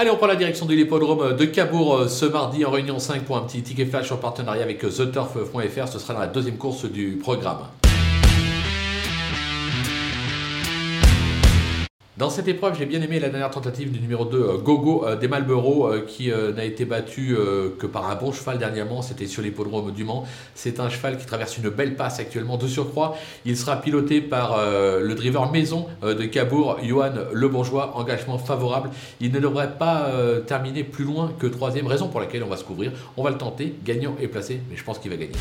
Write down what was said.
Allez, on prend la direction de l'hippodrome de Cabourg euh, ce mardi en réunion 5 pour un petit ticket flash en partenariat avec TheTurf.fr. Ce sera dans la deuxième course du programme. Dans cette épreuve, j'ai bien aimé la dernière tentative du numéro 2, euh, Gogo euh, des Malboro, euh, qui n'a été battu que par un bon cheval dernièrement. C'était sur l'hippodrome du Mans. C'est un cheval qui traverse une belle passe actuellement. De surcroît, il sera piloté par le driver maison de Cabourg, Johan Le Bourgeois. Engagement favorable. Il ne devrait pas terminer plus loin que troisième, raison pour laquelle on va se couvrir. On va le tenter, gagnant et placé, mais je pense qu'il va gagner.